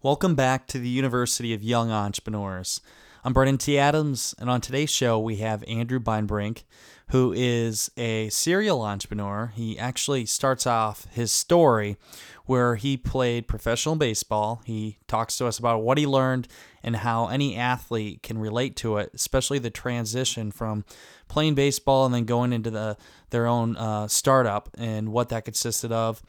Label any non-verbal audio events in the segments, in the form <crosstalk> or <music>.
Welcome back to the University of Young Entrepreneurs. I'm Brandon T. Adams, and on today's show, we have Andrew Beinbrink, who is a serial entrepreneur. He actually starts off his story where he played professional baseball. He talks to us about what he learned and how any athlete can relate to it, especially the transition from playing baseball and then going into the their own uh, startup and what that consisted of.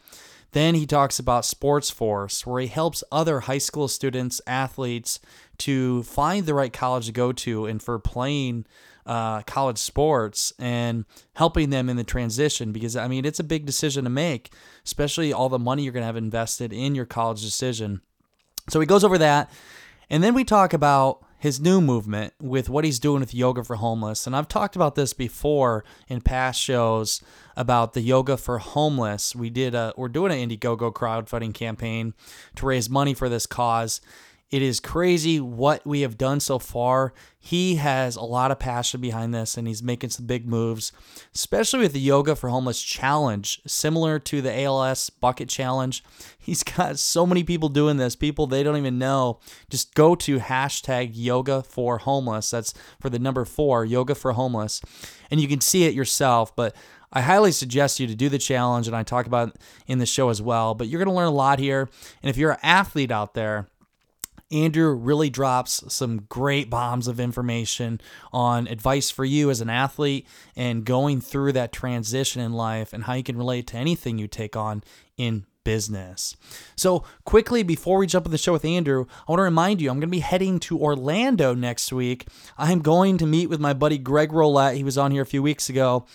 Then he talks about Sports Force, where he helps other high school students, athletes, to find the right college to go to and for playing uh, college sports and helping them in the transition. Because, I mean, it's a big decision to make, especially all the money you're going to have invested in your college decision. So he goes over that. And then we talk about his new movement with what he's doing with Yoga for Homeless. And I've talked about this before in past shows about the Yoga for Homeless. We did a we're doing an Indiegogo crowdfunding campaign to raise money for this cause. It is crazy what we have done so far. He has a lot of passion behind this and he's making some big moves, especially with the Yoga for Homeless challenge, similar to the ALS bucket challenge. <laughs> He's got so many people doing this, people they don't even know. Just go to hashtag yoga for homeless. That's for the number four, yoga for homeless. And you can see it yourself. But I highly suggest you to do the challenge, and I talk about in the show as well. But you're going to learn a lot here. And if you're an athlete out there, Andrew really drops some great bombs of information on advice for you as an athlete and going through that transition in life and how you can relate to anything you take on in business. So, quickly before we jump in the show with Andrew, I want to remind you I'm going to be heading to Orlando next week. I'm going to meet with my buddy Greg Rollett. He was on here a few weeks ago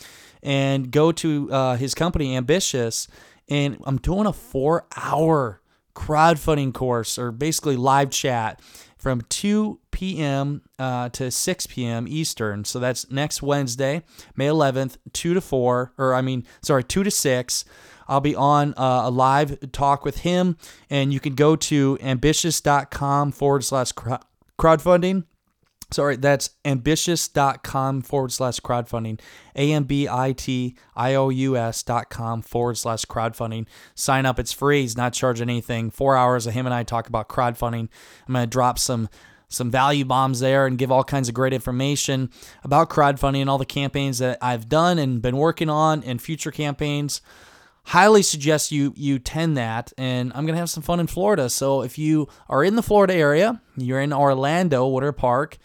and go to uh, his company, Ambitious. And I'm doing a four hour crowdfunding course or basically live chat from 2 p.m. Uh, to 6 p.m. Eastern. So that's next Wednesday, May 11th, 2 to 4, or I mean, sorry, 2 to 6. I'll be on uh, a live talk with him, and you can go to ambitious.com forward slash crowdfunding Sorry, that's ambitious.com forward slash crowdfunding. A M B I T I O U S dot com forward slash crowdfunding. Sign up. It's free. He's not charging anything. Four hours of him and I talk about crowdfunding. I'm going to drop some some value bombs there and give all kinds of great information about crowdfunding and all the campaigns that I've done and been working on and future campaigns highly suggest you you tend that and i'm to have some fun in florida. So if you are in the florida area you're in orlando water park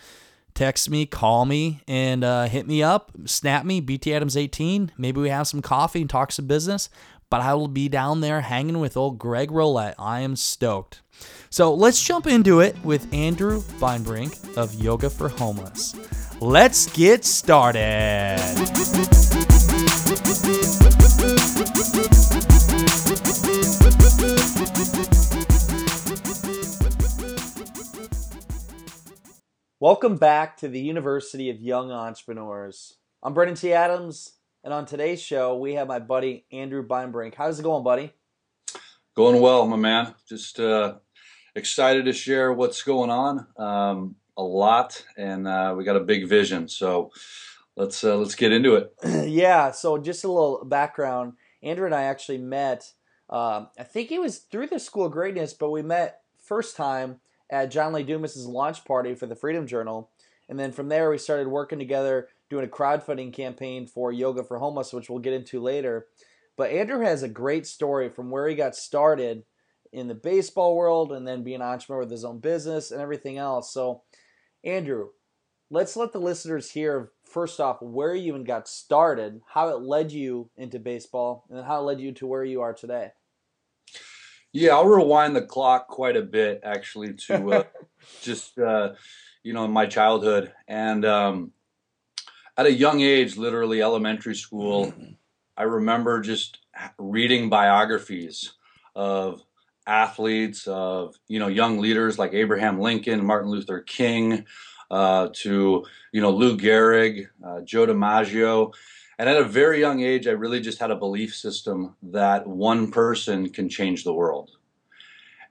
text me call me and uh, hit me up snap me bt adams 18 maybe we have some coffee and talk some business but i will be down there hanging with old greg rollett i am stoked. So let's jump into it with andrew beinbrink of yoga for homeless. Let's get started Welcome back to the University of Young Entrepreneurs. I'm Brandon T. Adams, and on today's show, we have my buddy Andrew Beinbrink. How's it going, buddy? Going well, my man. Just uh, excited to share what's going on. Um, a lot, and uh, we got a big vision. So let's uh, let's get into it. <clears throat> yeah. So just a little background. Andrew and I actually met. Um, I think it was through the School of Greatness, but we met first time at John Lee Dumas's launch party for the Freedom Journal. And then from there, we started working together doing a crowdfunding campaign for Yoga for Homeless, which we'll get into later. But Andrew has a great story from where he got started in the baseball world and then being an entrepreneur with his own business and everything else. So, Andrew, let's let the listeners hear first off where you even got started, how it led you into baseball, and then how it led you to where you are today. Yeah, I'll rewind the clock quite a bit actually to uh, <laughs> just uh, you know my childhood and um, at a young age, literally elementary school, I remember just reading biographies of athletes, of you know young leaders like Abraham Lincoln, Martin Luther King, uh, to you know Lou Gehrig, uh, Joe DiMaggio. And at a very young age, I really just had a belief system that one person can change the world.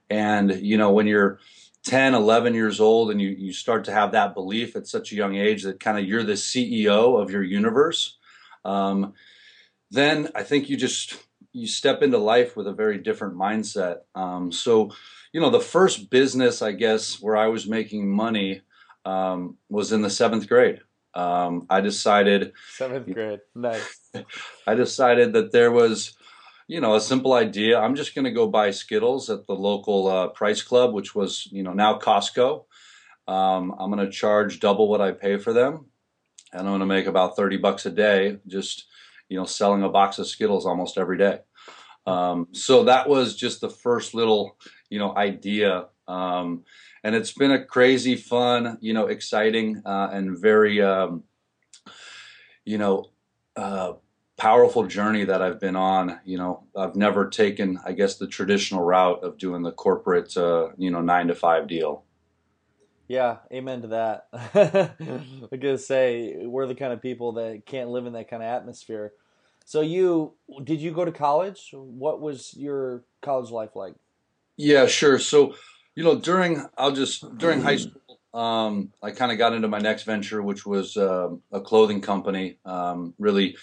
And you know, when you're 10, 11 years old and you, you start to have that belief at such a young age that kind of you're the CEO of your universe, um, then I think you just you step into life with a very different mindset. Um, so, you know, the first business I guess where I was making money um, was in the seventh grade. Um, I decided seventh grade, nice. <laughs> I decided that there was, you know, a simple idea. I'm just going to go buy Skittles at the local uh, Price Club, which was, you know, now Costco. Um, I'm going to charge double what I pay for them, and I'm going to make about 30 bucks a day just you know, selling a box of Skittles almost every day. Um, so that was just the first little, you know, idea. Um, and it's been a crazy, fun, you know, exciting uh, and very, um, you know, uh, powerful journey that I've been on. You know, I've never taken, I guess, the traditional route of doing the corporate, uh, you know, nine to five deal. Yeah, amen to that. <laughs> I gotta say, we're the kind of people that can't live in that kind of atmosphere. So you did you go to college? What was your college life like? Yeah, sure. So, you know, during I'll just during high school, um, I kind of got into my next venture, which was uh, a clothing company. Um, really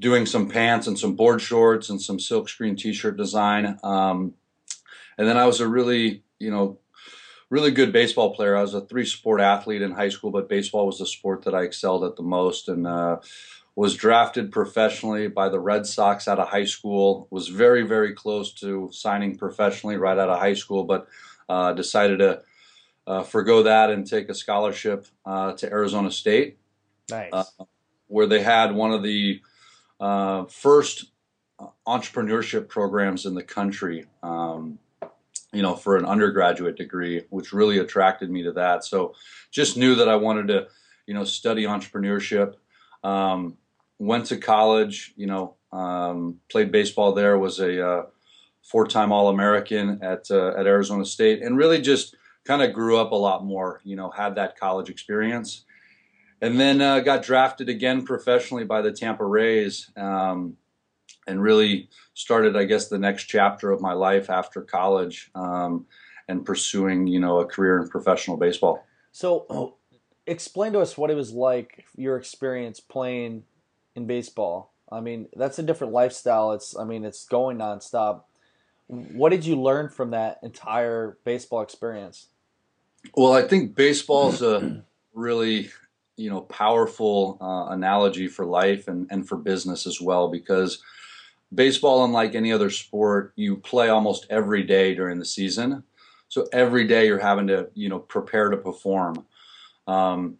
doing some pants and some board shorts and some silkscreen t-shirt design. Um, and then I was a really, you know, really good baseball player. I was a three sport athlete in high school, but baseball was the sport that I excelled at the most and uh, was drafted professionally by the Red Sox out of high school. Was very, very close to signing professionally right out of high school, but uh, decided to uh, forego that and take a scholarship uh, to Arizona State. Nice. Uh, where they had one of the uh, first entrepreneurship programs in the country. Um, you know, for an undergraduate degree, which really attracted me to that. So just knew that I wanted to, you know, study entrepreneurship. Um, went to college, you know, um, played baseball there, was a uh, four-time All-American at uh, at Arizona State, and really just kind of grew up a lot more. You know, had that college experience, and then uh, got drafted again professionally by the Tampa Rays. Um, and really started, I guess, the next chapter of my life after college um, and pursuing, you know, a career in professional baseball. So, <clears throat> explain to us what it was like, your experience playing in baseball. I mean, that's a different lifestyle. It's, I mean, it's going nonstop. What did you learn from that entire baseball experience? Well, I think baseball is a really, you know, powerful uh, analogy for life and, and for business as well because – baseball, unlike any other sport, you play almost every day during the season. So every day you're having to, you know, prepare to perform. Um,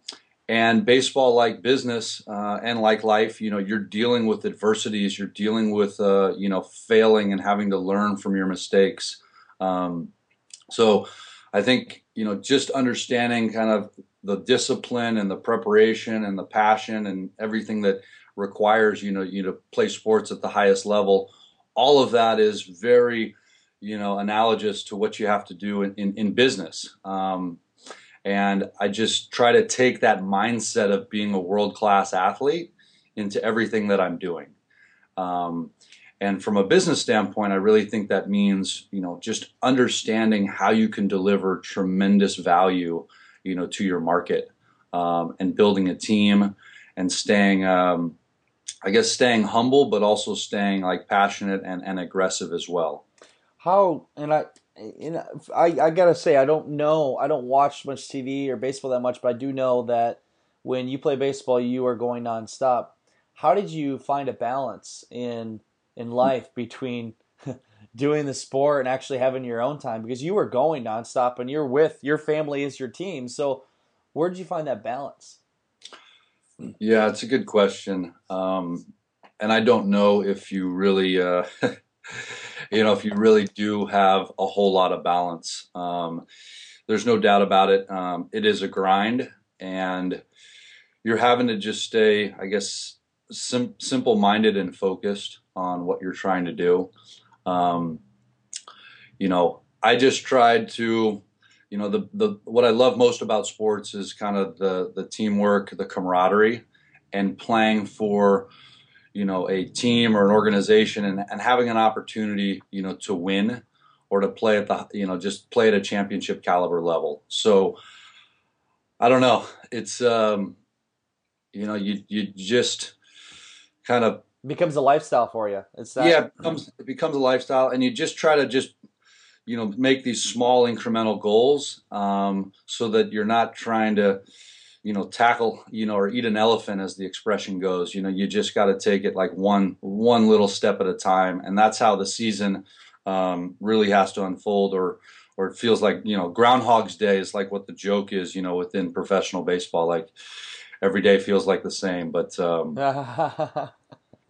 and baseball, like business uh, and like life, you know, you're dealing with adversities. You're dealing with, uh, you know, failing and having to learn from your mistakes. Um, so I think, you know, just understanding kind of the discipline and the preparation and the passion and everything that requires you know you to play sports at the highest level all of that is very you know analogous to what you have to do in, in, in business um, and i just try to take that mindset of being a world-class athlete into everything that i'm doing um, and from a business standpoint i really think that means you know just understanding how you can deliver tremendous value you know to your market um, and building a team and staying um, I guess staying humble, but also staying like passionate and, and aggressive as well. How and I, and I I gotta say I don't know I don't watch much TV or baseball that much, but I do know that when you play baseball, you are going nonstop. How did you find a balance in in life between <laughs> doing the sport and actually having your own time? Because you were going nonstop and you're with your family is your team. So where did you find that balance? Yeah, it's a good question. Um, and I don't know if you really, uh, <laughs> you know, if you really do have a whole lot of balance. Um, there's no doubt about it. Um, it is a grind, and you're having to just stay, I guess, sim- simple minded and focused on what you're trying to do. Um, you know, I just tried to, you know, the the what I love most about sports is kind of the the teamwork, the camaraderie, and playing for, you know, a team or an organization and, and having an opportunity, you know, to win or to play at the, you know, just play at a championship caliber level. So I don't know. It's um, you know, you you just kind of becomes a lifestyle for you. It's that. yeah, it becomes it becomes a lifestyle, and you just try to just you know make these small incremental goals um, so that you're not trying to you know tackle you know or eat an elephant as the expression goes you know you just got to take it like one one little step at a time and that's how the season um, really has to unfold or or it feels like you know groundhog's day is like what the joke is you know within professional baseball like every day feels like the same but um,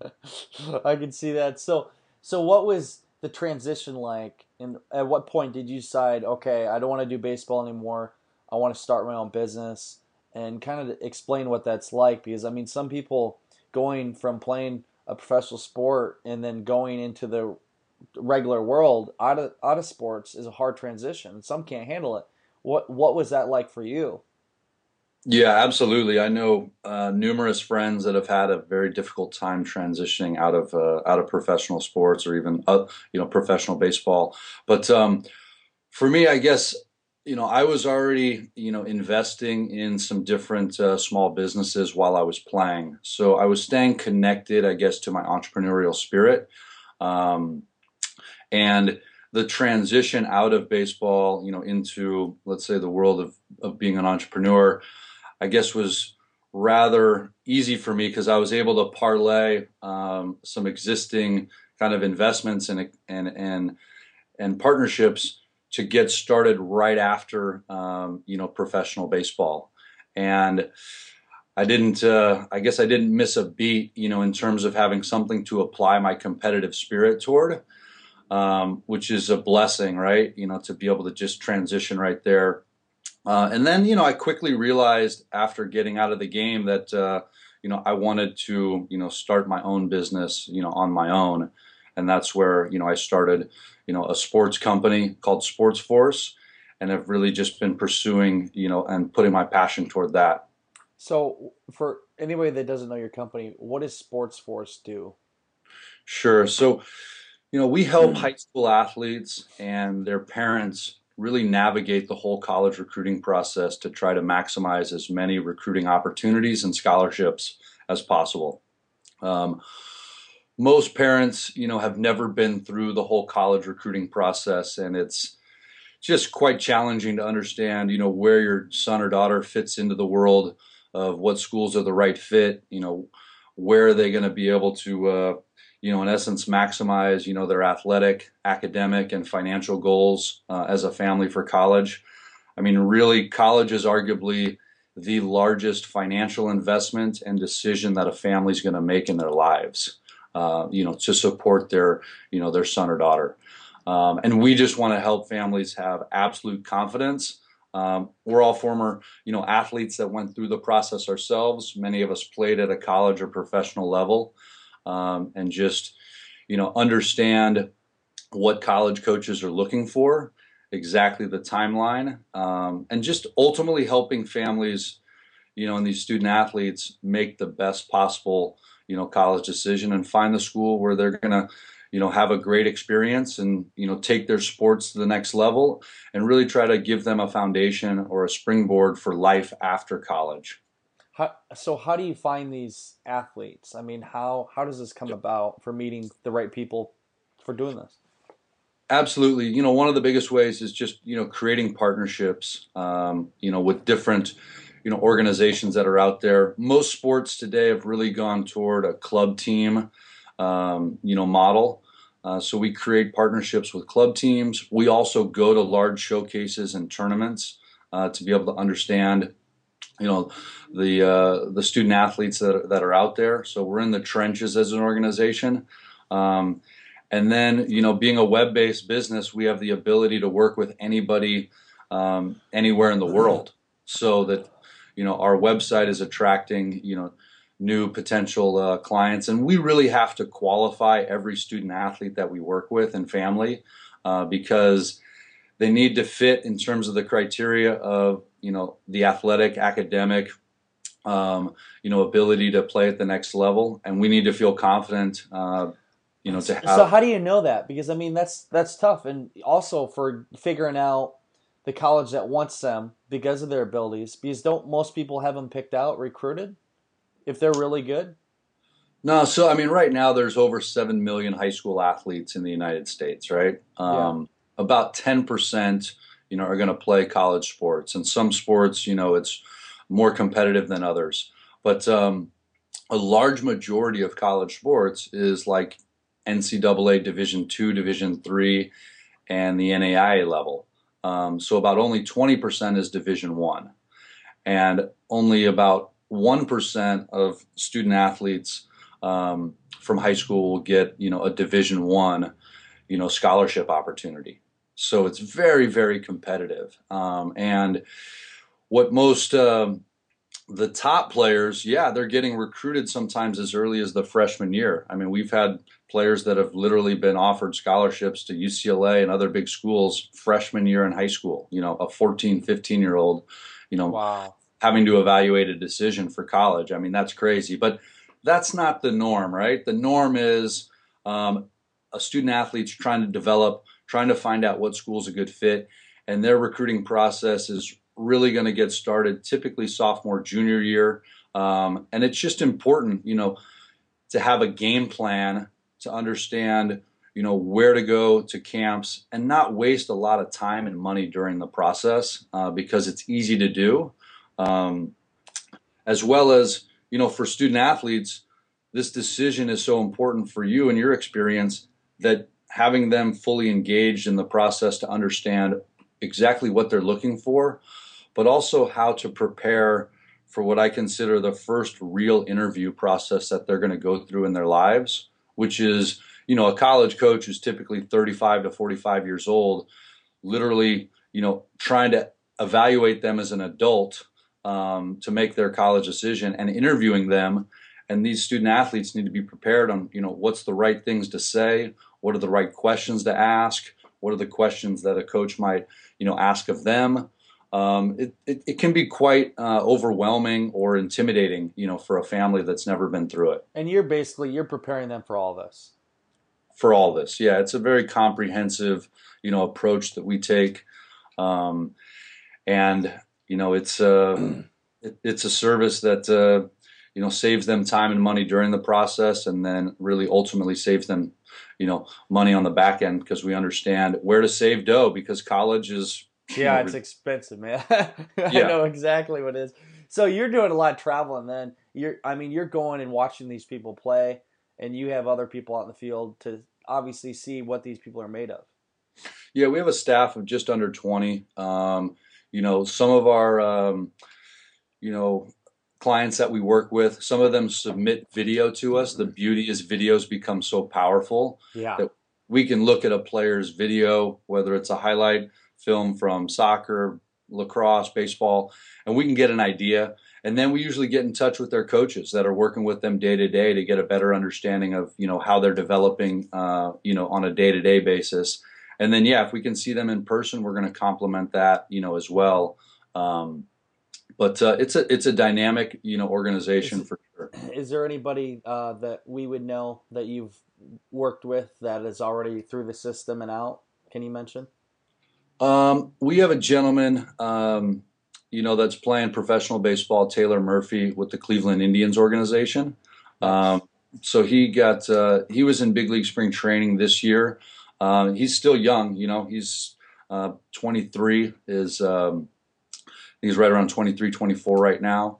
<laughs> I can see that. So, so what was the transition like? And at what point did you decide, okay, I don't want to do baseball anymore. I want to start my own business, and kind of explain what that's like. Because I mean, some people going from playing a professional sport and then going into the regular world out of out of sports is a hard transition. Some can't handle it. What what was that like for you? Yeah, absolutely. I know uh, numerous friends that have had a very difficult time transitioning out of uh, out of professional sports or even uh, you know professional baseball. But um, for me, I guess you know I was already you know investing in some different uh, small businesses while I was playing, so I was staying connected, I guess, to my entrepreneurial spirit, um, and the transition out of baseball, you know, into let's say the world of of being an entrepreneur I guess was rather easy for me because I was able to parlay um, some existing kind of investments and and and and partnerships to get started right after um, you know professional baseball. And I didn't uh, I guess I didn't miss a beat you know in terms of having something to apply my competitive spirit toward um, which is a blessing right? You know to be able to just transition right there. Uh, and then, you know, I quickly realized after getting out of the game that, uh, you know, I wanted to, you know, start my own business, you know, on my own. And that's where, you know, I started, you know, a sports company called Sports Force and have really just been pursuing, you know, and putting my passion toward that. So, for anybody that doesn't know your company, what does Sports Force do? Sure. So, you know, we help high school athletes and their parents really navigate the whole college recruiting process to try to maximize as many recruiting opportunities and scholarships as possible. Um, most parents, you know, have never been through the whole college recruiting process, and it's just quite challenging to understand, you know, where your son or daughter fits into the world of what schools are the right fit. You know, where are they going to be able to uh, you know, in essence, maximize, you know, their athletic, academic, and financial goals uh, as a family for college. I mean, really, college is arguably the largest financial investment and decision that a family is going to make in their lives. Uh, you know, to support their, you know, their son or daughter. Um, and we just want to help families have absolute confidence. Um, we're all former, you know, athletes that went through the process ourselves. Many of us played at a college or professional level um, and just you know understand what college coaches are looking for, exactly the timeline, um, and just ultimately helping families, you know, and these student athletes make the best possible you know college decision and find the school where they're gonna you know have a great experience and you know take their sports to the next level and really try to give them a foundation or a springboard for life after college how, so how do you find these athletes? I mean, how how does this come about for meeting the right people for doing this? Absolutely. You know, one of the biggest ways is just you know creating partnerships. Um, you know, with different you know organizations that are out there. Most sports today have really gone toward a club team, um, you know, model. Uh, so we create partnerships with club teams. We also go to large showcases and tournaments uh, to be able to understand you know the uh, the student athletes that are, that are out there. So we're in the trenches as an organization. Um, and then you know being a web-based business, we have the ability to work with anybody um, anywhere in the world. So that you know our website is attracting you know new potential uh, clients, and we really have to qualify every student athlete that we work with and family. uh, because they need to fit in terms of the criteria of you know the athletic, academic, um, you know, ability to play at the next level, and we need to feel confident. Uh, you know, to have. So how do you know that? Because I mean, that's that's tough, and also for figuring out the college that wants them because of their abilities. Because don't most people have them picked out, recruited, if they're really good? No, so I mean, right now there's over seven million high school athletes in the United States, right? Um, yeah. About ten percent, you know, are going to play college sports, and some sports, you know, it's more competitive than others. But um, a large majority of college sports is like NCAA Division two, Division three, and the NAIA level. Um, so about only 20% is Division one, and only about one percent of student athletes um, from high school will get you know a Division one, you know scholarship opportunity. So it's very very competitive, um, and what most um, the top players, yeah, they're getting recruited sometimes as early as the freshman year. I mean, we've had players that have literally been offered scholarships to UCLA and other big schools freshman year in high school. You know, a 14, 15 year old, you know, wow. having to evaluate a decision for college. I mean, that's crazy. But that's not the norm, right? The norm is um, a student athlete's trying to develop, trying to find out what school's a good fit, and their recruiting process is really going to get started typically sophomore, junior year. Um, and it's just important, you know, to have a game plan to understand, you know, where to go to camps and not waste a lot of time and money during the process uh, because it's easy to do. Um, as well as, you know, for student athletes, this decision is so important for you and your experience that having them fully engaged in the process to understand exactly what they're looking for, but also how to prepare for what I consider the first real interview process that they're going to go through in their lives, which is, you know, a college coach who's typically 35 to 45 years old, literally, you know, trying to evaluate them as an adult um, to make their college decision and interviewing them. And these student athletes need to be prepared on, you know, what's the right things to say, what are the right questions to ask, what are the questions that a coach might, you know, ask of them. Um, it, it, it, can be quite uh, overwhelming or intimidating, you know, for a family that's never been through it. And you're basically you're preparing them for all this. For all this, yeah, it's a very comprehensive, you know, approach that we take, um, and you know, it's uh, <clears throat> it, it's a service that uh, you know saves them time and money during the process, and then really ultimately saves them, you know, money on the back end because we understand where to save dough because college is. Yeah, it's expensive, man. <laughs> I yeah. know exactly what it is. So you're doing a lot of traveling then. You're I mean, you're going and watching these people play and you have other people out in the field to obviously see what these people are made of. Yeah, we have a staff of just under 20. Um, you know, some of our, um, you know, clients that we work with, some of them submit video to us. The beauty is videos become so powerful yeah. that we can look at a player's video, whether it's a highlight film from soccer, lacrosse, baseball, and we can get an idea. And then we usually get in touch with their coaches that are working with them day to day to get a better understanding of you know how they're developing, uh, you know, on a day to day basis and then yeah, if we can see them in person, we're going to complement that, you know, as well. Um, but uh, it's a it's a dynamic, you know, organization is, for sure. Is there anybody uh, that we would know that you've worked with that is already through the system and out? Can you mention? Um, we have a gentleman, um, you know, that's playing professional baseball, Taylor Murphy, with the Cleveland Indians organization. Um, so he got uh, he was in big league spring training this year. Um, he's still young, you know, he's uh, 23 is, um, he's right around 23, 24 right now.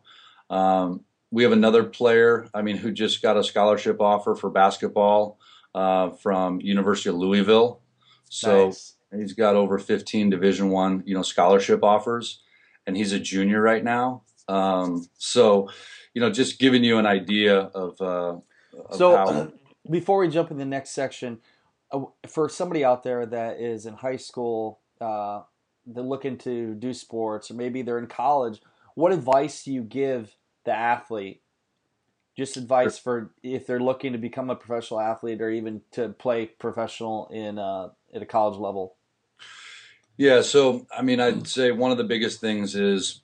Um, we have another player, I mean, who just got a scholarship offer for basketball uh, from University of Louisville. So nice. he's got over 15 Division One, you know, scholarship offers, and he's a junior right now. Um, so, you know, just giving you an idea of. Uh, of so, how... <clears throat> before we jump in the next section, for somebody out there that is in high school, uh, they're looking to do sports, or maybe they're in college, what advice do you give the athlete? Just advice for if they're looking to become a professional athlete or even to play professional in uh, at a college level? Yeah, so I mean, I'd say one of the biggest things is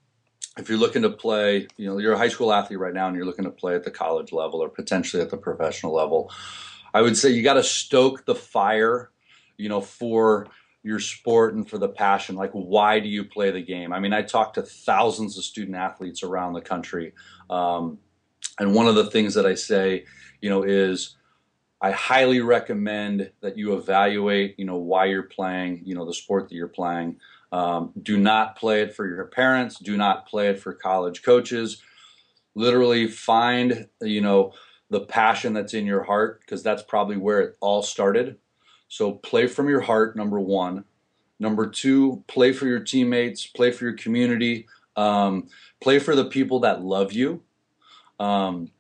if you're looking to play, you know, you're a high school athlete right now and you're looking to play at the college level or potentially at the professional level, I would say you got to stoke the fire, you know, for your sport and for the passion. Like, why do you play the game? I mean, I talk to thousands of student athletes around the country. Um, and one of the things that I say, you know, is I highly recommend that you evaluate, you know, why you're playing, you know, the sport that you're playing. Um, do not play it for your parents. Do not play it for college coaches. Literally find, you know, the passion that's in your heart because that's probably where it all started. So play from your heart, number one. Number two, play for your teammates, play for your community, um, play for the people that love you. Um,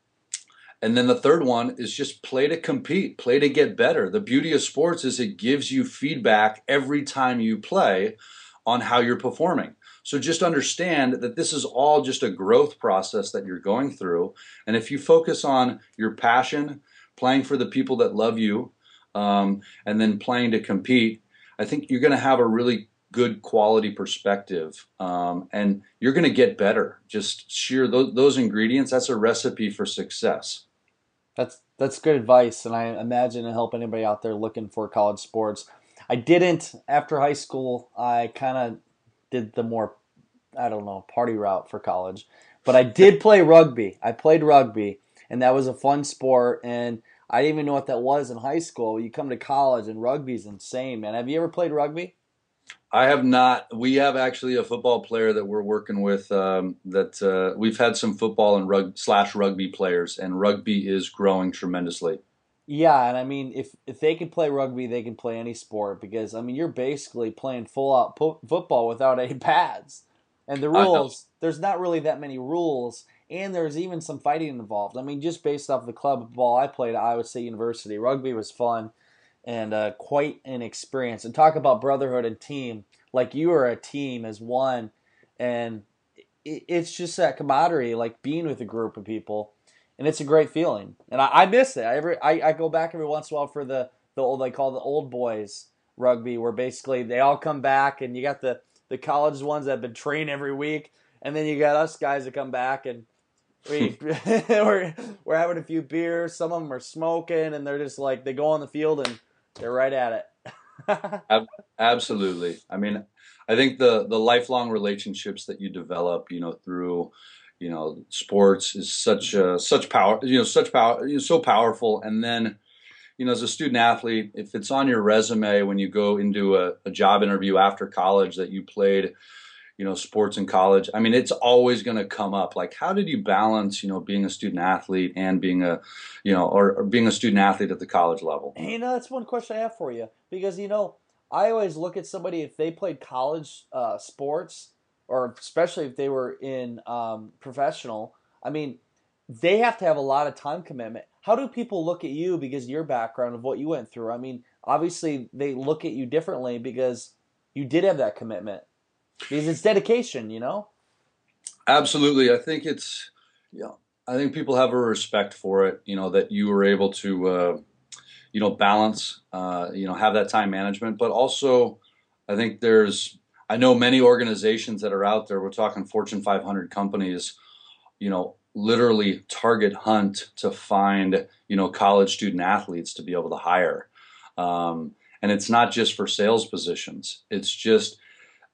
and then the third one is just play to compete, play to get better. The beauty of sports is it gives you feedback every time you play on how you're performing. So just understand that this is all just a growth process that you're going through. And if you focus on your passion, playing for the people that love you, um, and then playing to compete, I think you're going to have a really good quality perspective um, and you're going to get better. Just sheer those, those ingredients that's a recipe for success. That's that's good advice and i imagine it help anybody out there looking for college sports. I didn't after high school i kind of did the more i don't know party route for college. But i did play rugby. I played rugby and that was a fun sport and i didn't even know what that was in high school you come to college and rugby's insane man have you ever played rugby I have not. We have actually a football player that we're working with. Um, that uh, we've had some football and rug slash rugby players, and rugby is growing tremendously. Yeah, and I mean, if if they can play rugby, they can play any sport because I mean, you're basically playing full out po- football without any <laughs> pads, and the rules. There's not really that many rules, and there's even some fighting involved. I mean, just based off the club ball I played at Iowa State University, rugby was fun and uh, quite an experience. And talk about brotherhood and team. Like you are a team as one, and it's just that camaraderie, like being with a group of people, and it's a great feeling. And I, I miss it. I every I, I go back every once in a while for the the old they call the old boys rugby, where basically they all come back, and you got the the college ones that have been trained every week, and then you got us guys that come back and we <laughs> we're, we're having a few beers. Some of them are smoking, and they're just like they go on the field and they're right at it. <laughs> Absolutely. I mean, I think the the lifelong relationships that you develop, you know, through you know sports is such uh, such power, you know, such power, you know, so powerful. And then, you know, as a student athlete, if it's on your resume when you go into a, a job interview after college that you played you know sports in college. I mean it's always going to come up. Like how did you balance you know being a student athlete and being a you know or, or being a student athlete at the college level? Hey, you know that's one question i have for you. Because you know i always look at somebody if they played college uh, sports or especially if they were in um, professional i mean they have to have a lot of time commitment. How do people look at you because your background of what you went through? I mean obviously they look at you differently because you did have that commitment because it's dedication, you know. Absolutely, I think it's yeah. You know, I think people have a respect for it. You know that you were able to, uh, you know, balance, uh, you know, have that time management, but also, I think there's. I know many organizations that are out there. We're talking Fortune 500 companies. You know, literally target hunt to find you know college student athletes to be able to hire. Um, and it's not just for sales positions. It's just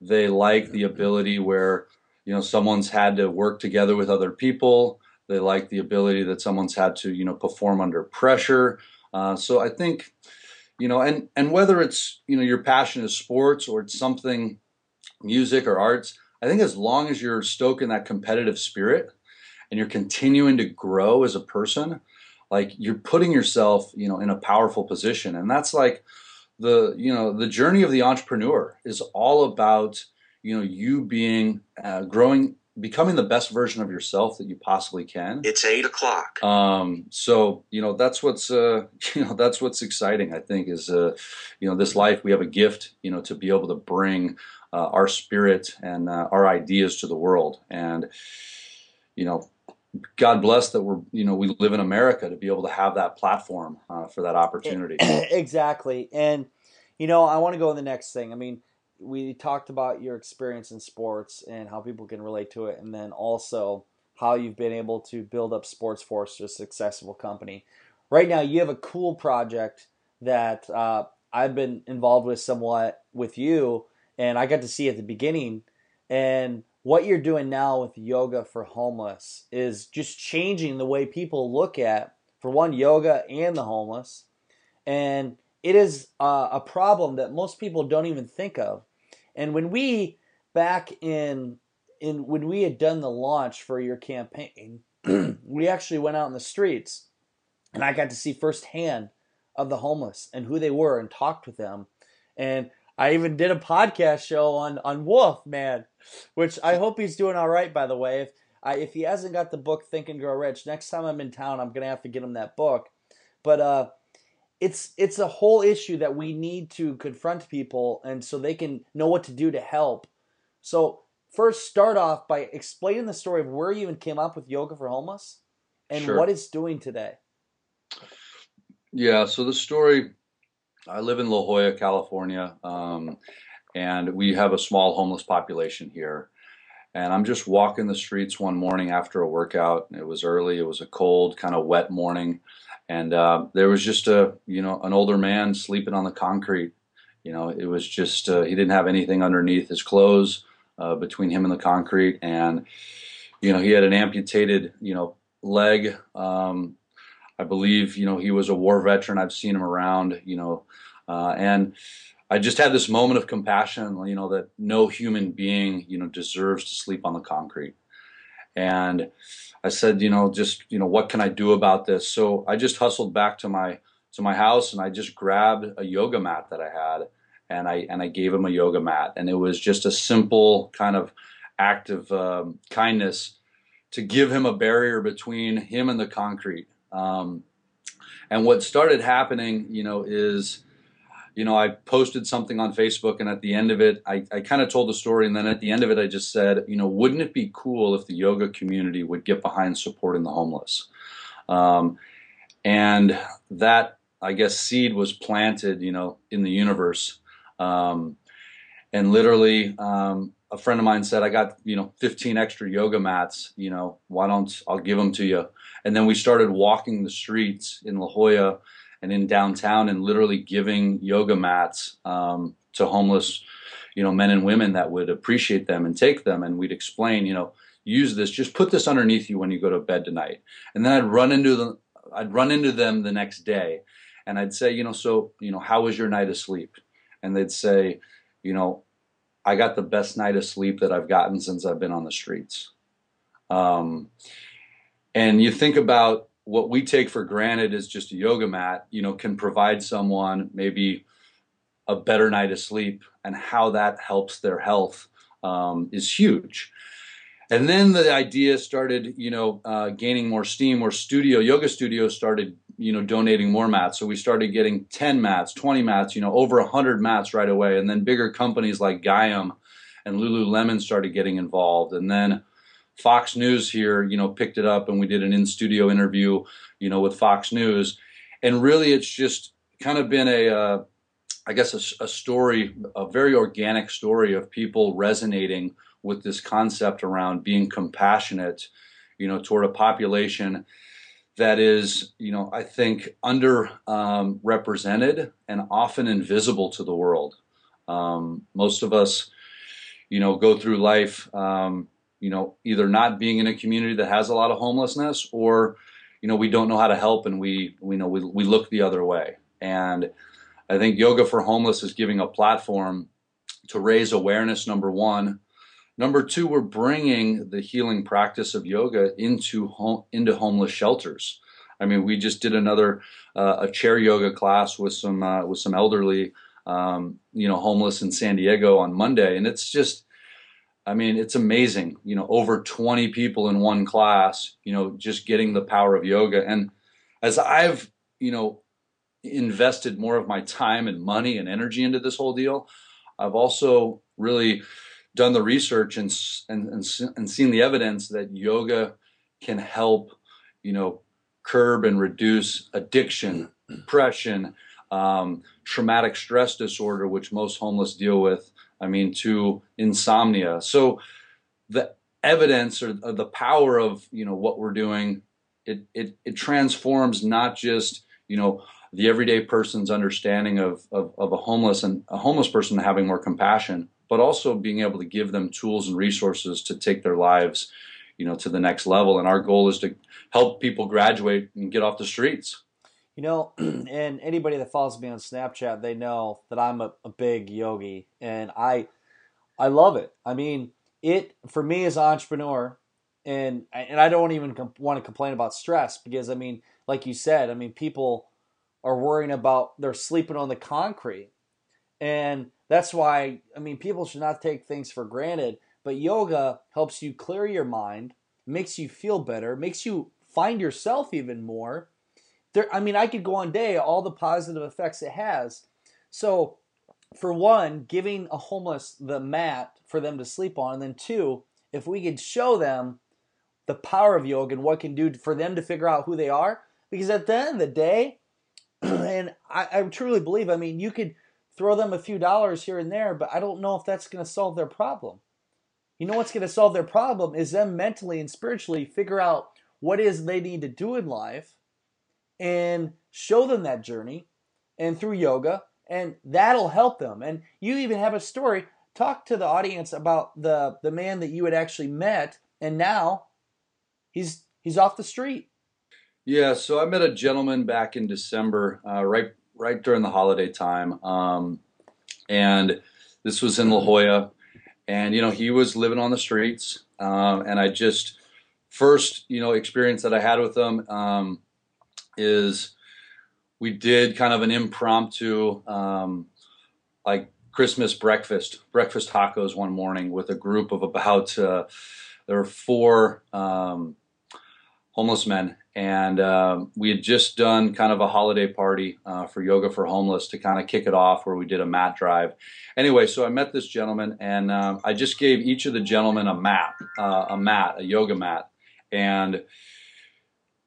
they like the ability where you know someone's had to work together with other people. They like the ability that someone's had to you know perform under pressure. Uh, so I think you know, and and whether it's you know your passion is sports or it's something music or arts, I think as long as you're stoking that competitive spirit and you're continuing to grow as a person, like you're putting yourself you know in a powerful position, and that's like the you know the journey of the entrepreneur is all about you know you being uh, growing becoming the best version of yourself that you possibly can. It's eight o'clock. Um, so you know that's what's uh, <laughs> you know that's what's exciting i think is uh, you know this life we have a gift you know to be able to bring uh, our spirit and uh, our ideas to the world. And you know God bless that we're you know we live in America to be able to have that platform uh, for that opportunity. <clears throat> exactly, and you know, I want to go to the next thing. I mean, we talked about your experience in sports and how people can relate to it, and then also how you've been able to build up Sports Force to a successful company. Right now, you have a cool project that uh, I've been involved with somewhat with you, and I got to see at the beginning. And what you're doing now with yoga for homeless is just changing the way people look at, for one, yoga and the homeless. And it is uh, a problem that most people don't even think of. And when we back in in when we had done the launch for your campaign, <clears throat> we actually went out in the streets, and I got to see firsthand of the homeless and who they were and talked with them. And I even did a podcast show on on Wolf Man, which I hope he's doing all right. By the way, if I, if he hasn't got the book Think and Grow Rich, next time I'm in town, I'm gonna have to get him that book. But uh, it's it's a whole issue that we need to confront people, and so they can know what to do to help. So first, start off by explaining the story of where you even came up with Yoga for Homeless and sure. what it's doing today. Yeah, so the story I live in La Jolla, California, um, and we have a small homeless population here. And I'm just walking the streets one morning after a workout. It was early, it was a cold, kind of wet morning. And uh, there was just a, you know, an older man sleeping on the concrete. You know, it was just, uh, he didn't have anything underneath his clothes uh, between him and the concrete. And, you know, he had an amputated, you know, leg. Um, I believe, you know, he was a war veteran. I've seen him around, you know, uh, and I just had this moment of compassion, you know, that no human being, you know, deserves to sleep on the concrete. And I said, you know, just, you know, what can I do about this? So I just hustled back to my to my house and I just grabbed a yoga mat that I had and I and I gave him a yoga mat. And it was just a simple kind of act of um, kindness to give him a barrier between him and the concrete. Um, and what started happening, you know, is, you know, I posted something on Facebook, and at the end of it, I, I kind of told the story, and then at the end of it, I just said, you know, wouldn't it be cool if the yoga community would get behind supporting the homeless? Um, and that, I guess, seed was planted, you know, in the universe. Um, and literally, um, a friend of mine said, I got, you know, 15 extra yoga mats, you know, why don't I'll give them to you? And then we started walking the streets in La Jolla and in downtown and literally giving yoga mats um, to homeless, you know, men and women that would appreciate them and take them. And we'd explain, you know, use this, just put this underneath you when you go to bed tonight. And then I'd run into them, I'd run into them the next day and I'd say, you know, so, you know, how was your night of sleep? And they'd say, you know, I got the best night of sleep that I've gotten since I've been on the streets. Um, and you think about what we take for granted as just a yoga mat, you know, can provide someone maybe a better night of sleep and how that helps their health um, is huge. And then the idea started, you know, uh, gaining more steam. Where studio yoga studios started you know donating more mats so we started getting 10 mats 20 mats you know over 100 mats right away and then bigger companies like Gaiam and Lululemon started getting involved and then Fox News here you know picked it up and we did an in studio interview you know with Fox News and really it's just kind of been a uh, I guess a, a story a very organic story of people resonating with this concept around being compassionate you know toward a population that is, you know, I think under um, and often invisible to the world. Um, most of us, you know, go through life, um, you know, either not being in a community that has a lot of homelessness, or, you know, we don't know how to help, and we, we know we, we look the other way. And I think Yoga for Homeless is giving a platform to raise awareness. Number one, Number two, we're bringing the healing practice of yoga into home, into homeless shelters. I mean, we just did another uh, a chair yoga class with some uh, with some elderly, um, you know, homeless in San Diego on Monday, and it's just, I mean, it's amazing. You know, over 20 people in one class. You know, just getting the power of yoga. And as I've, you know, invested more of my time and money and energy into this whole deal, I've also really done the research and, and, and, and seen the evidence that yoga can help, you know, curb and reduce addiction, <clears throat> depression, um, traumatic stress disorder, which most homeless deal with. I mean, to insomnia. So the evidence or, or the power of you know what we're doing, it it it transforms not just you know the everyday person's understanding of, of, of a homeless and a homeless person having more compassion, but also being able to give them tools and resources to take their lives, you know, to the next level. And our goal is to help people graduate and get off the streets. You know, <clears throat> and anybody that follows me on Snapchat, they know that I'm a, a big yogi, and I, I love it. I mean, it for me as an entrepreneur, and and I don't even comp- want to complain about stress because I mean, like you said, I mean, people are worrying about they're sleeping on the concrete. And that's why, I mean, people should not take things for granted. But yoga helps you clear your mind, makes you feel better, makes you find yourself even more. There, I mean, I could go on day all the positive effects it has. So, for one, giving a homeless the mat for them to sleep on, and then two, if we could show them the power of yoga and what can do for them to figure out who they are, because at the end of the day, <clears throat> and I, I truly believe, I mean, you could throw them a few dollars here and there, but I don't know if that's going to solve their problem. You know what's going to solve their problem is them mentally and spiritually figure out what is they need to do in life and show them that journey and through yoga and that'll help them. And you even have a story talk to the audience about the the man that you had actually met and now he's he's off the street. Yeah, so I met a gentleman back in December, uh, right right during the holiday time, um, and this was in La Jolla, and you know he was living on the streets, um, and I just first you know experience that I had with him um, is we did kind of an impromptu um, like Christmas breakfast, breakfast tacos one morning with a group of about uh, there were four um, homeless men. And um, we had just done kind of a holiday party uh, for yoga for homeless to kind of kick it off where we did a mat drive. Anyway so i met this gentleman and um, i just gave each of the gentlemen a mat uh, a mat a yoga mat. And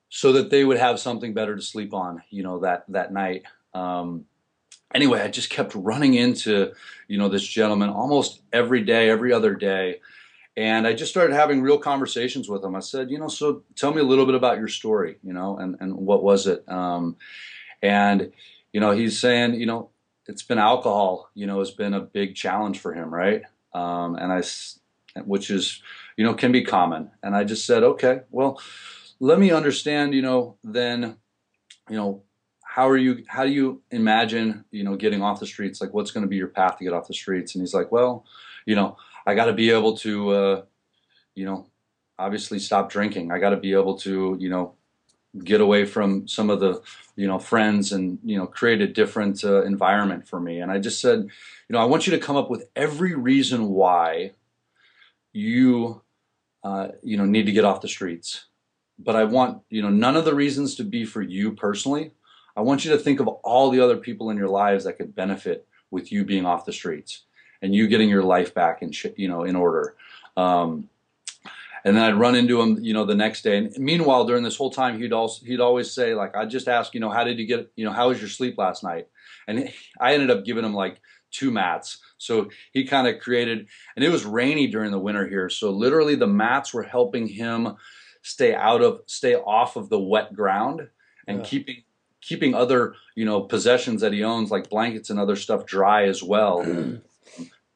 so that they would have something better to sleep on you know that that night um, anyway i just kept running into you know this gentleman almost every day every other day and I just started having real conversations with him. I said, you know, so tell me a little bit about your story, you know, and, and what was it? Um, and, you know, he's saying, you know, it's been alcohol, you know, has been a big challenge for him, right? Um, and I, which is, you know, can be common. And I just said, okay, well, let me understand, you know, then, you know, how are you, how do you imagine, you know, getting off the streets? Like, what's going to be your path to get off the streets? And he's like, well, you know, I got to be able to, uh, you know, obviously stop drinking. I got to be able to, you know, get away from some of the, you know, friends and, you know, create a different uh, environment for me. And I just said, you know, I want you to come up with every reason why you, uh, you know, need to get off the streets. But I want, you know, none of the reasons to be for you personally. I want you to think of all the other people in your lives that could benefit with you being off the streets and you getting your life back in you know in order. Um, and then I'd run into him, you know, the next day. And meanwhile, during this whole time, he'd also he'd always say like, I just ask, you know, how did you get, you know, how was your sleep last night? And I ended up giving him like two mats. So he kind of created, and it was rainy during the winter here. So literally, the mats were helping him stay out of, stay off of the wet ground, and yeah. keeping keeping other you know possessions that he owns like blankets and other stuff dry as well <clears throat>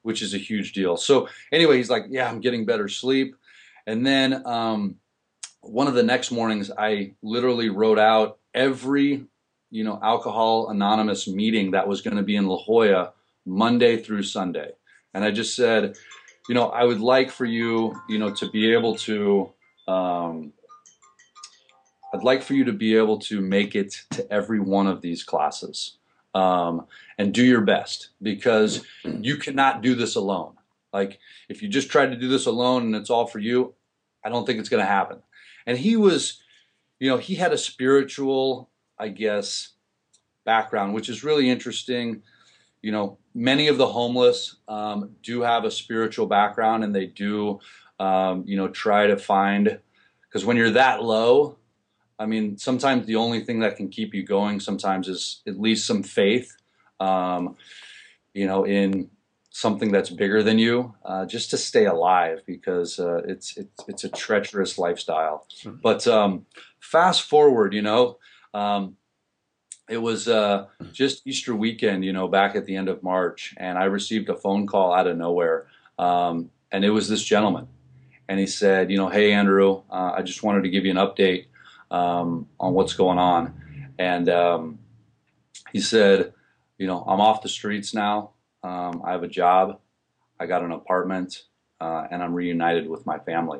which is a huge deal. So anyway, he's like, yeah, I'm getting better sleep. And then um, one of the next mornings, I literally wrote out every, you know, Alcohol Anonymous meeting that was going to be in La Jolla Monday through Sunday. And I just said, you know, I would like for you, you know, to be able to, um, I'd like for you to be able to make it to every one of these classes um, and do your best because you cannot do this alone. Like if you just try to do this alone and it's all for you, I don't think it's going to happen. And he was, you know, he had a spiritual, I guess, background, which is really interesting. You know, many of the homeless um, do have a spiritual background and they do, um, you know, try to find, because when you're that low, I mean, sometimes the only thing that can keep you going sometimes is at least some faith, um, you know, in something that's bigger than you, uh, just to stay alive because uh, it's it's it's a treacherous lifestyle. But um, fast forward, you know, um, it was uh, just Easter weekend, you know, back at the end of March, and I received a phone call out of nowhere, um, and it was this gentleman, and he said, you know, hey Andrew, uh, I just wanted to give you an update um, on what's going on, and um, he said, you know, I'm off the streets now. Um, I have a job. I got an apartment, uh, and I'm reunited with my family.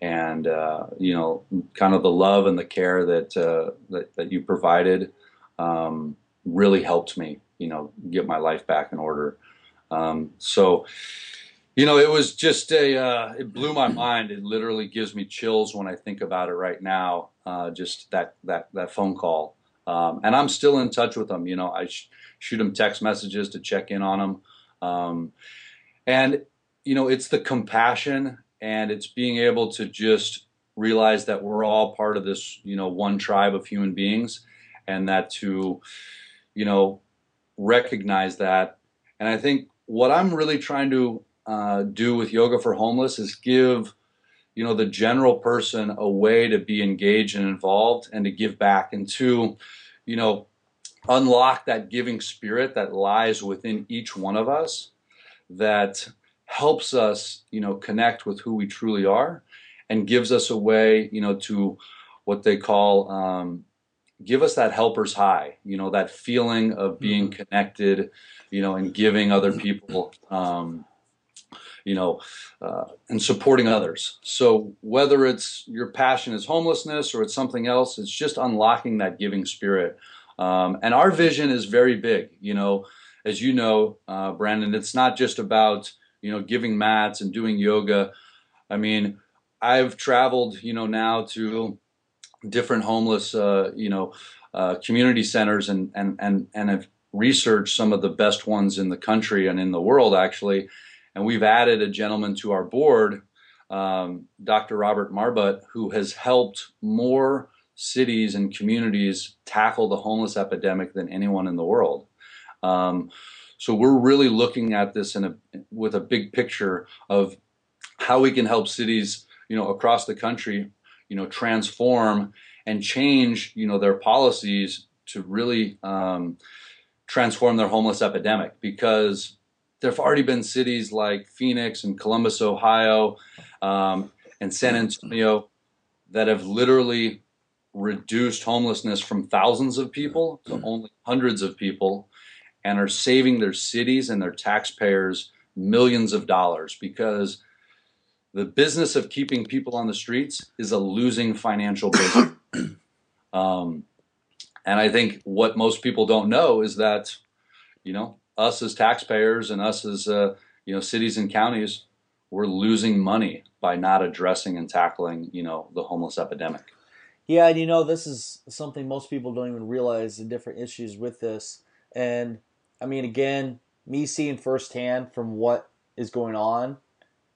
And uh, you know, kind of the love and the care that uh, that, that, you provided um, really helped me, you know, get my life back in order. Um, so, you know, it was just a, uh, it blew my mind. It literally gives me chills when I think about it right now. Uh, just that that that phone call, um, and I'm still in touch with them. You know, I. Sh- shoot them text messages to check in on them. Um, and, you know, it's the compassion and it's being able to just realize that we're all part of this, you know, one tribe of human beings and that to, you know, recognize that. And I think what I'm really trying to uh, do with Yoga for Homeless is give, you know, the general person a way to be engaged and involved and to give back and to, you know, unlock that giving spirit that lies within each one of us that helps us, you know, connect with who we truly are and gives us a way, you know, to what they call um, give us that helper's high, you know, that feeling of being mm-hmm. connected, you know, and giving other people, um, you know, uh, and supporting others. So whether it's your passion is homelessness or it's something else, it's just unlocking that giving spirit um, and our vision is very big. You know, as you know, uh, Brandon, it's not just about you know giving mats and doing yoga. I mean, I've traveled, you know, now to different homeless, uh, you know, uh, community centers and and and and have researched some of the best ones in the country and in the world actually. And we've added a gentleman to our board, um, Dr. Robert Marbut, who has helped more cities and communities tackle the homeless epidemic than anyone in the world. Um, so we're really looking at this in a with a big picture of how we can help cities, you know, across the country, you know, transform and change, you know, their policies to really um, transform their homeless epidemic because there've already been cities like Phoenix and Columbus, Ohio, um, and San Antonio that have literally reduced homelessness from thousands of people to hmm. only hundreds of people and are saving their cities and their taxpayers millions of dollars because the business of keeping people on the streets is a losing financial <coughs> business. um, and I think what most people don't know is that, you know, us as taxpayers and us as, uh, you know, cities and counties, we're losing money by not addressing and tackling, you know, the homeless epidemic. Yeah, and you know, this is something most people don't even realize the different issues with this. And I mean, again, me seeing firsthand from what is going on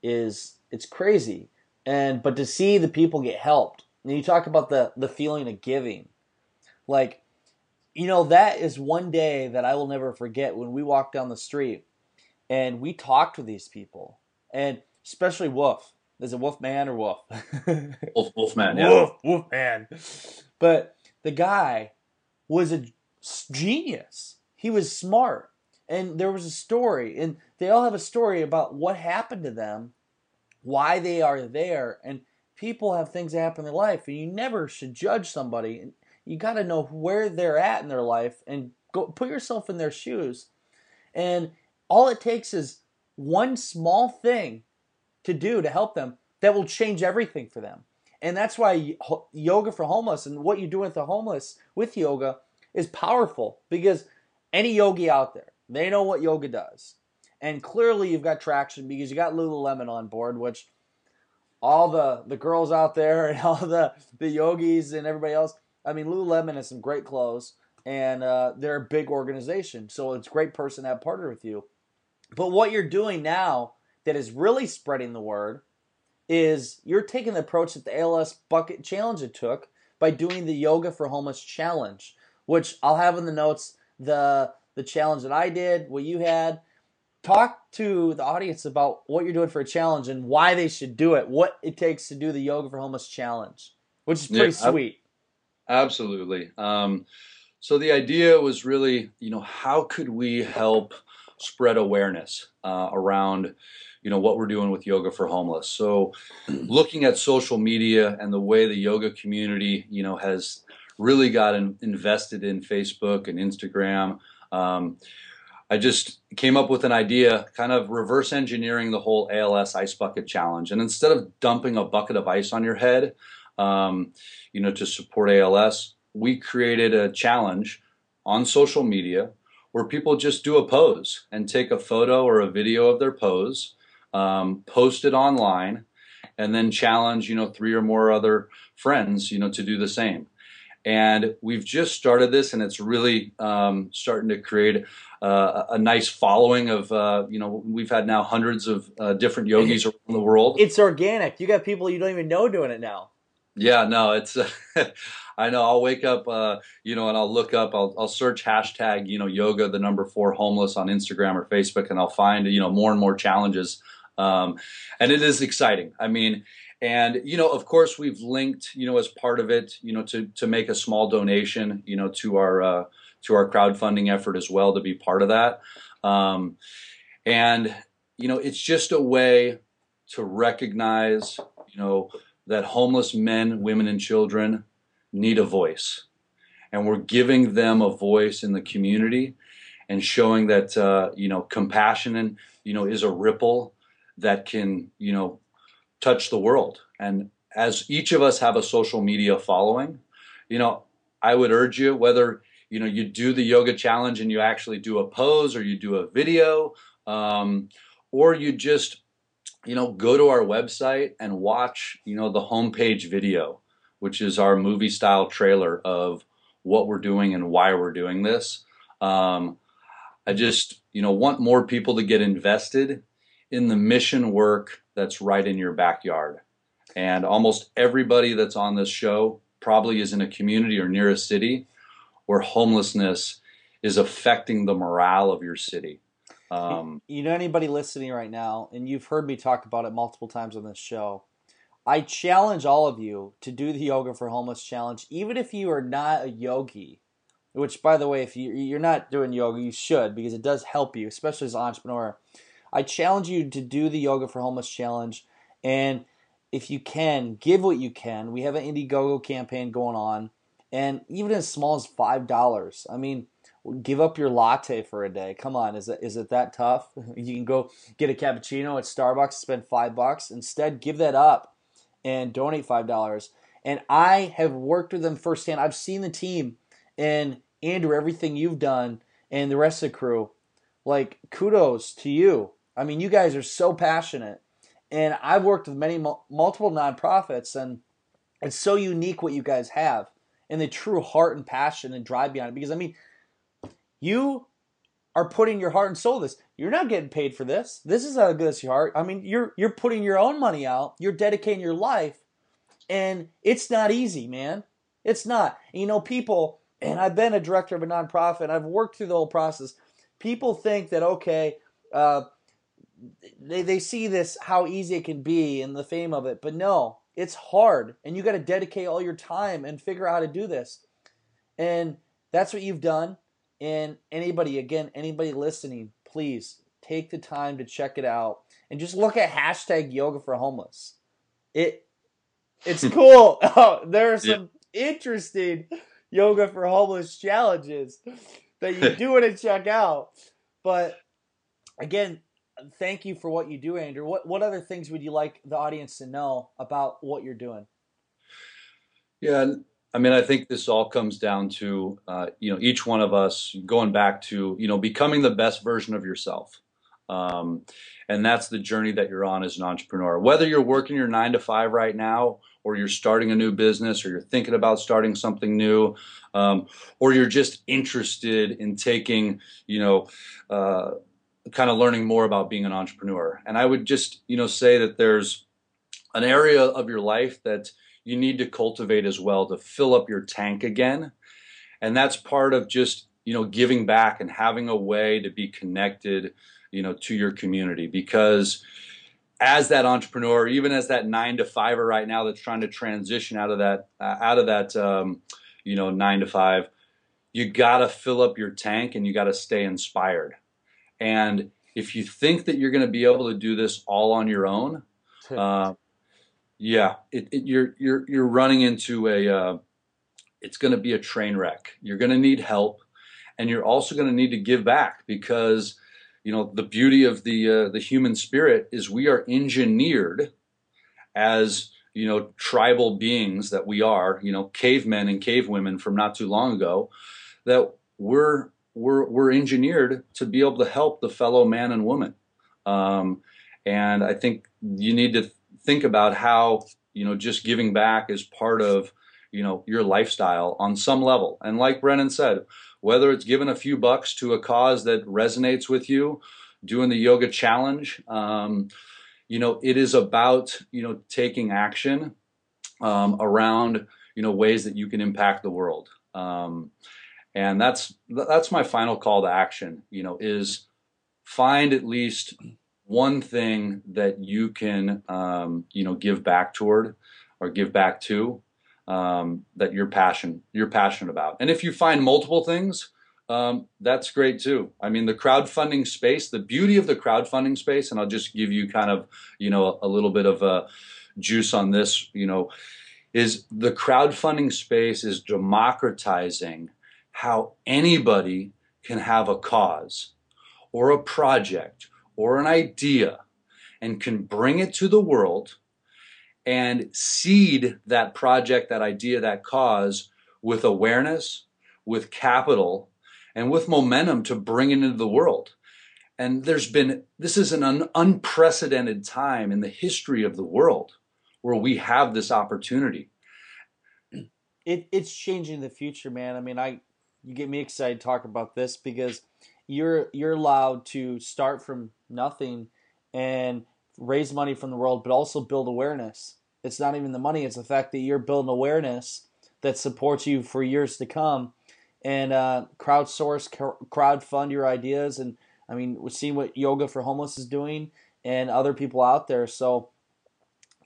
is it's crazy. And but to see the people get helped, and you talk about the the feeling of giving, like, you know, that is one day that I will never forget when we walked down the street and we talked with these people, and especially Wolf. Is it Wolf Man or Wolf? <laughs> Wolf Wolfman, yeah. Wolf Wolf Man. But the guy was a genius. He was smart. And there was a story, and they all have a story about what happened to them, why they are there, and people have things that happen in their life, and you never should judge somebody. And you got to know where they're at in their life and go put yourself in their shoes. And all it takes is one small thing to do to help them that will change everything for them. And that's why yoga for homeless and what you do with the homeless with yoga is powerful because any yogi out there, they know what yoga does. And clearly you've got traction because you got Lululemon on board, which all the, the girls out there <laughs> and all the, the yogis and everybody else, I mean, Lululemon has some great clothes and uh, they're a big organization. So it's a great person to have partnered with you. But what you're doing now that is really spreading the word is you're taking the approach that the ALS bucket challenge it took by doing the Yoga for Homeless challenge, which I'll have in the notes the the challenge that I did, what you had. Talk to the audience about what you're doing for a challenge and why they should do it, what it takes to do the Yoga for Homeless challenge, which is pretty yeah, sweet. Absolutely. Um, so the idea was really, you know, how could we help spread awareness uh, around you know what we're doing with yoga for homeless so looking at social media and the way the yoga community you know has really gotten invested in facebook and instagram um, i just came up with an idea kind of reverse engineering the whole als ice bucket challenge and instead of dumping a bucket of ice on your head um, you know to support als we created a challenge on social media where people just do a pose and take a photo or a video of their pose, um, post it online, and then challenge, you know, three or more other friends, you know, to do the same. And we've just started this, and it's really um, starting to create uh, a nice following of, uh, you know, we've had now hundreds of uh, different yogis around the world. It's organic. You got people you don't even know doing it now. Yeah, no, it's. <laughs> I know. I'll wake up, uh, you know, and I'll look up. I'll, I'll search hashtag, you know, yoga the number four homeless on Instagram or Facebook, and I'll find, you know, more and more challenges. Um, and it is exciting. I mean, and you know, of course, we've linked, you know, as part of it, you know, to to make a small donation, you know, to our uh, to our crowdfunding effort as well to be part of that. Um, and you know, it's just a way to recognize, you know that homeless men, women, and children need a voice. And we're giving them a voice in the community and showing that, uh, you know, compassion and, you know, is a ripple that can, you know, touch the world. And as each of us have a social media following, you know, I would urge you, whether, you know, you do the yoga challenge and you actually do a pose or you do a video, um, or you just you know, go to our website and watch, you know, the homepage video, which is our movie style trailer of what we're doing and why we're doing this. Um, I just, you know, want more people to get invested in the mission work that's right in your backyard. And almost everybody that's on this show probably is in a community or near a city where homelessness is affecting the morale of your city. Um, you know, anybody listening right now, and you've heard me talk about it multiple times on this show. I challenge all of you to do the Yoga for Homeless challenge, even if you are not a yogi. Which, by the way, if you, you're not doing yoga, you should because it does help you, especially as an entrepreneur. I challenge you to do the Yoga for Homeless challenge, and if you can, give what you can. We have an Indiegogo campaign going on, and even as small as five dollars. I mean, give up your latte for a day. Come on, is it is it that tough? <laughs> You can go get a cappuccino at Starbucks, spend five bucks. Instead, give that up and donate five dollars. And I have worked with them firsthand. I've seen the team and Andrew, everything you've done, and the rest of the crew. Like kudos to you. I mean, you guys are so passionate, and I've worked with many multiple nonprofits, and it's so unique what you guys have and the true heart and passion and drive behind it. Because I mean, you are putting your heart and soul this. You're not getting paid for this. This is of goodness of your heart. I mean, you're you're putting your own money out. You're dedicating your life, and it's not easy, man. It's not. And you know, people, and I've been a director of a nonprofit. I've worked through the whole process. People think that okay, uh, they they see this how easy it can be and the fame of it, but no, it's hard, and you got to dedicate all your time and figure out how to do this. And that's what you've done and anybody, again, anybody listening, please take the time to check it out and just look at hashtag yoga for homeless. It it's <laughs> cool. Oh, there are some yeah. interesting yoga for homeless challenges that you <laughs> do want to check out. But again, thank you for what you do, Andrew. What what other things would you like the audience to know about what you're doing? Yeah, I mean, I think this all comes down to uh, you know each one of us going back to you know becoming the best version of yourself, um, and that's the journey that you're on as an entrepreneur. Whether you're working your nine to five right now, or you're starting a new business, or you're thinking about starting something new, um, or you're just interested in taking you know. Uh, kind of learning more about being an entrepreneur and i would just you know say that there's an area of your life that you need to cultivate as well to fill up your tank again. And that's part of just, you know, giving back and having a way to be connected, you know, to your community because as that entrepreneur, even as that nine to fiver right now that's trying to transition out of that, uh, out of that, um, you know, nine to five, you got to fill up your tank and you got to stay inspired. And if you think that you're going to be able to do this all on your own, uh, yeah, it, it, you're you're you're running into a. Uh, it's going to be a train wreck. You're going to need help, and you're also going to need to give back because, you know, the beauty of the uh, the human spirit is we are engineered as you know tribal beings that we are. You know, cavemen and cavewomen from not too long ago, that we're we're we're engineered to be able to help the fellow man and woman. Um, and I think you need to think about how you know just giving back is part of you know your lifestyle on some level. And like Brandon said whether it's giving a few bucks to a cause that resonates with you doing the yoga challenge um, you know it is about you know taking action um, around you know ways that you can impact the world. Um, and that's that's my final call to action you know is find at least one thing that you can um, you know give back toward or give back to um, that you're passion you're passionate about. And if you find multiple things um, that's great too. I mean the crowdfunding space the beauty of the crowdfunding space and i'll just give you kind of you know a, a little bit of a juice on this you know is the crowdfunding space is democratizing how anybody can have a cause or a project or an idea and can bring it to the world and seed that project, that idea, that cause with awareness, with capital, and with momentum to bring it into the world. And there's been, this is an un- unprecedented time in the history of the world where we have this opportunity. It, it's changing the future, man. I mean, I, you get me excited to talk about this because you're you're allowed to start from nothing and raise money from the world, but also build awareness. It's not even the money; it's the fact that you're building awareness that supports you for years to come, and uh, crowdsource, crowd fund your ideas. And I mean, we've seen what Yoga for Homeless is doing, and other people out there. So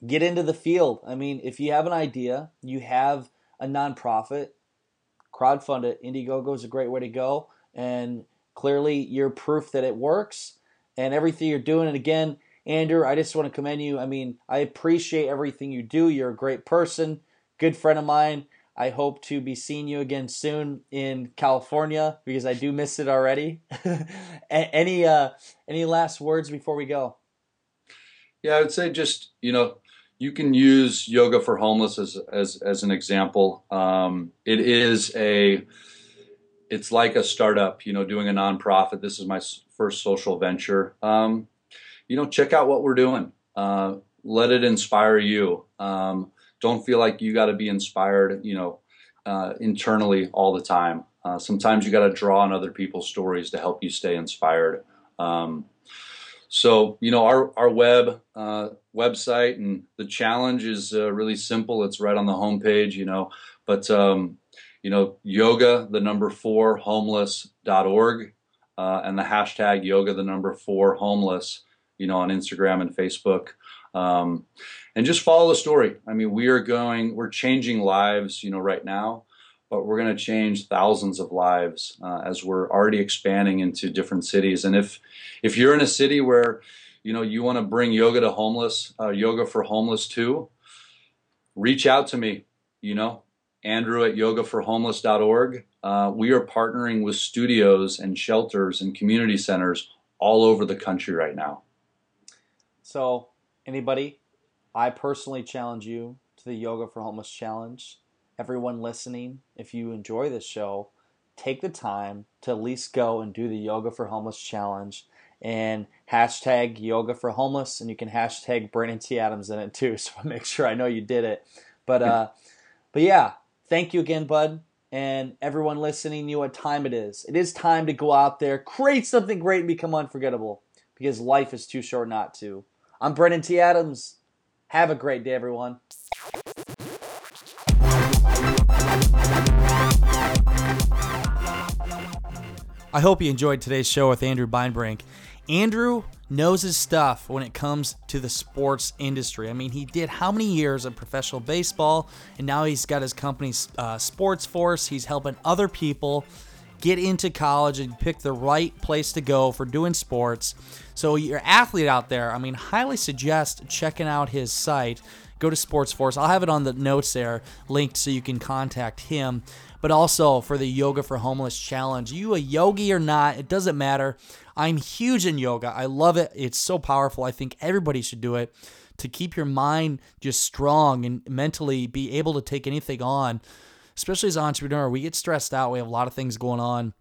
get into the field. I mean, if you have an idea, you have a nonprofit, crowdfund it. Indiegogo is a great way to go, and Clearly, you're proof that it works and everything you're doing. And again, Andrew, I just want to commend you. I mean, I appreciate everything you do. You're a great person, good friend of mine. I hope to be seeing you again soon in California because I do miss it already. <laughs> any uh, any last words before we go? Yeah, I would say just you know you can use yoga for homeless as as as an example. Um, it is a it's like a startup, you know, doing a nonprofit. This is my first social venture. Um, you know, check out what we're doing. Uh, let it inspire you. Um, don't feel like you got to be inspired, you know, uh, internally all the time. Uh, sometimes you got to draw on other people's stories to help you stay inspired. Um, so, you know, our, our web uh, website and the challenge is uh, really simple. It's right on the homepage, you know, but um, you know, yoga, the number four, homeless.org, uh, and the hashtag yoga, the number four, homeless, you know, on Instagram and Facebook. Um, and just follow the story. I mean, we are going, we're changing lives, you know, right now, but we're going to change thousands of lives uh, as we're already expanding into different cities. And if, if you're in a city where, you know, you want to bring yoga to homeless, uh, yoga for homeless too, reach out to me, you know, Andrew at yogaforhomeless.org. Uh, we are partnering with studios and shelters and community centers all over the country right now. So, anybody, I personally challenge you to the Yoga for Homeless Challenge. Everyone listening, if you enjoy this show, take the time to at least go and do the Yoga for Homeless Challenge and hashtag Yoga for Homeless, and you can hashtag Brandon T. Adams in it too. <laughs> So make sure I know you did it. But uh, but yeah, Thank you again, bud, and everyone listening. You know what time it is. It is time to go out there, create something great, and become unforgettable because life is too short not to. I'm Brandon T. Adams. Have a great day, everyone. I hope you enjoyed today's show with Andrew Beinbrink. Andrew knows his stuff when it comes to the sports industry. I mean, he did how many years of professional baseball, and now he's got his company's uh, Sports Force. He's helping other people get into college and pick the right place to go for doing sports. So, your athlete out there, I mean, highly suggest checking out his site. Go to Sports Force. I'll have it on the notes there, linked so you can contact him. But also for the Yoga for Homeless Challenge. You a yogi or not, it doesn't matter. I'm huge in yoga. I love it. It's so powerful. I think everybody should do it to keep your mind just strong and mentally be able to take anything on. Especially as an entrepreneur, we get stressed out. We have a lot of things going on.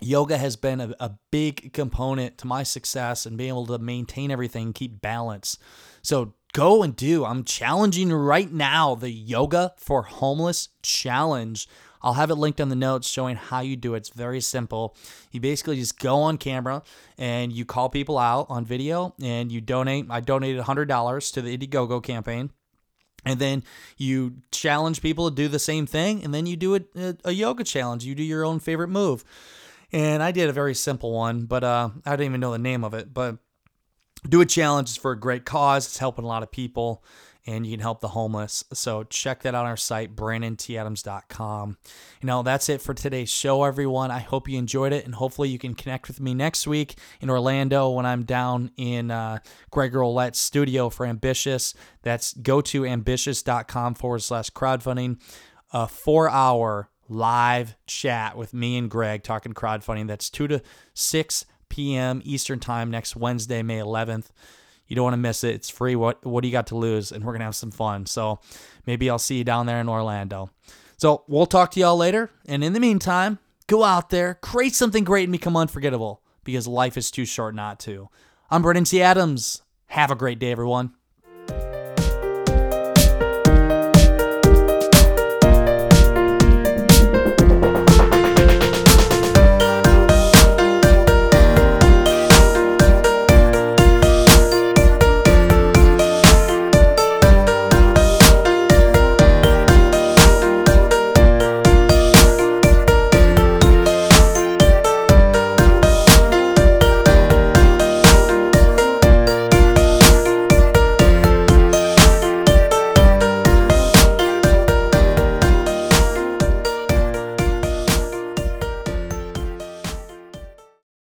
Yoga has been a, a big component to my success and being able to maintain everything, keep balance. So go and do. I'm challenging right now the Yoga for Homeless Challenge. I'll have it linked on the notes showing how you do it. It's very simple. You basically just go on camera and you call people out on video and you donate. I donated $100 to the Indiegogo campaign. And then you challenge people to do the same thing. And then you do a, a yoga challenge. You do your own favorite move. And I did a very simple one, but uh, I didn't even know the name of it. But do a challenge. It's for a great cause. It's helping a lot of people and you can help the homeless. So check that out on our site, brandonTadams.com. You know, that's it for today's show, everyone. I hope you enjoyed it, and hopefully you can connect with me next week in Orlando when I'm down in uh, Greg Rollett's studio for Ambitious. That's go to ambitious.com forward slash crowdfunding. A four hour live chat with me and Greg talking crowdfunding. That's 2 to 6 p.m. Eastern Time next Wednesday, May 11th. You don't want to miss it. It's free. What what do you got to lose? And we're gonna have some fun. So maybe I'll see you down there in Orlando. So we'll talk to y'all later. And in the meantime, go out there, create something great, and become unforgettable because life is too short not to. I'm Brandon T. Adams. Have a great day, everyone.